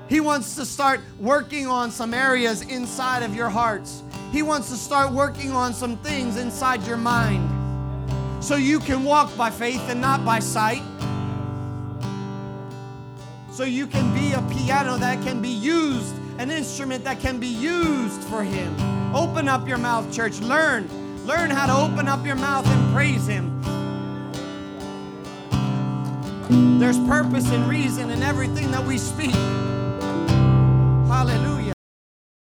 [SPEAKER 4] He wants to start working on some areas inside of your hearts. He wants to start working on some things inside your mind so you can walk by faith and not by sight. So you can be a piano that can be used, an instrument that can be used for Him. Open up your mouth, church. Learn. Learn how to open up your mouth and praise Him. There's purpose and reason in everything that we speak.